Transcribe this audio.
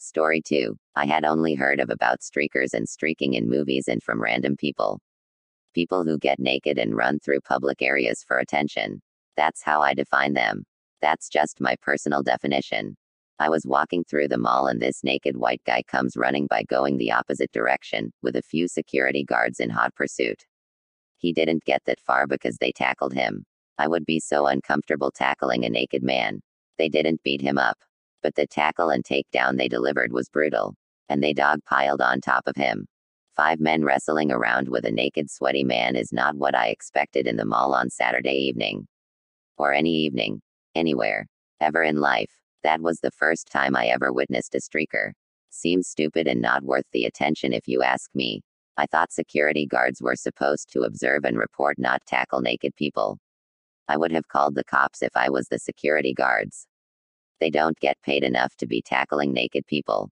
Story 2. I had only heard of about streakers and streaking in movies and from random people. People who get naked and run through public areas for attention. That's how I define them. That's just my personal definition. I was walking through the mall and this naked white guy comes running by going the opposite direction, with a few security guards in hot pursuit. He didn't get that far because they tackled him. I would be so uncomfortable tackling a naked man. They didn't beat him up. But the tackle and takedown they delivered was brutal. And they dog piled on top of him. Five men wrestling around with a naked, sweaty man is not what I expected in the mall on Saturday evening. Or any evening. Anywhere. Ever in life. That was the first time I ever witnessed a streaker. Seems stupid and not worth the attention if you ask me. I thought security guards were supposed to observe and report, not tackle naked people. I would have called the cops if I was the security guards. They don't get paid enough to be tackling naked people.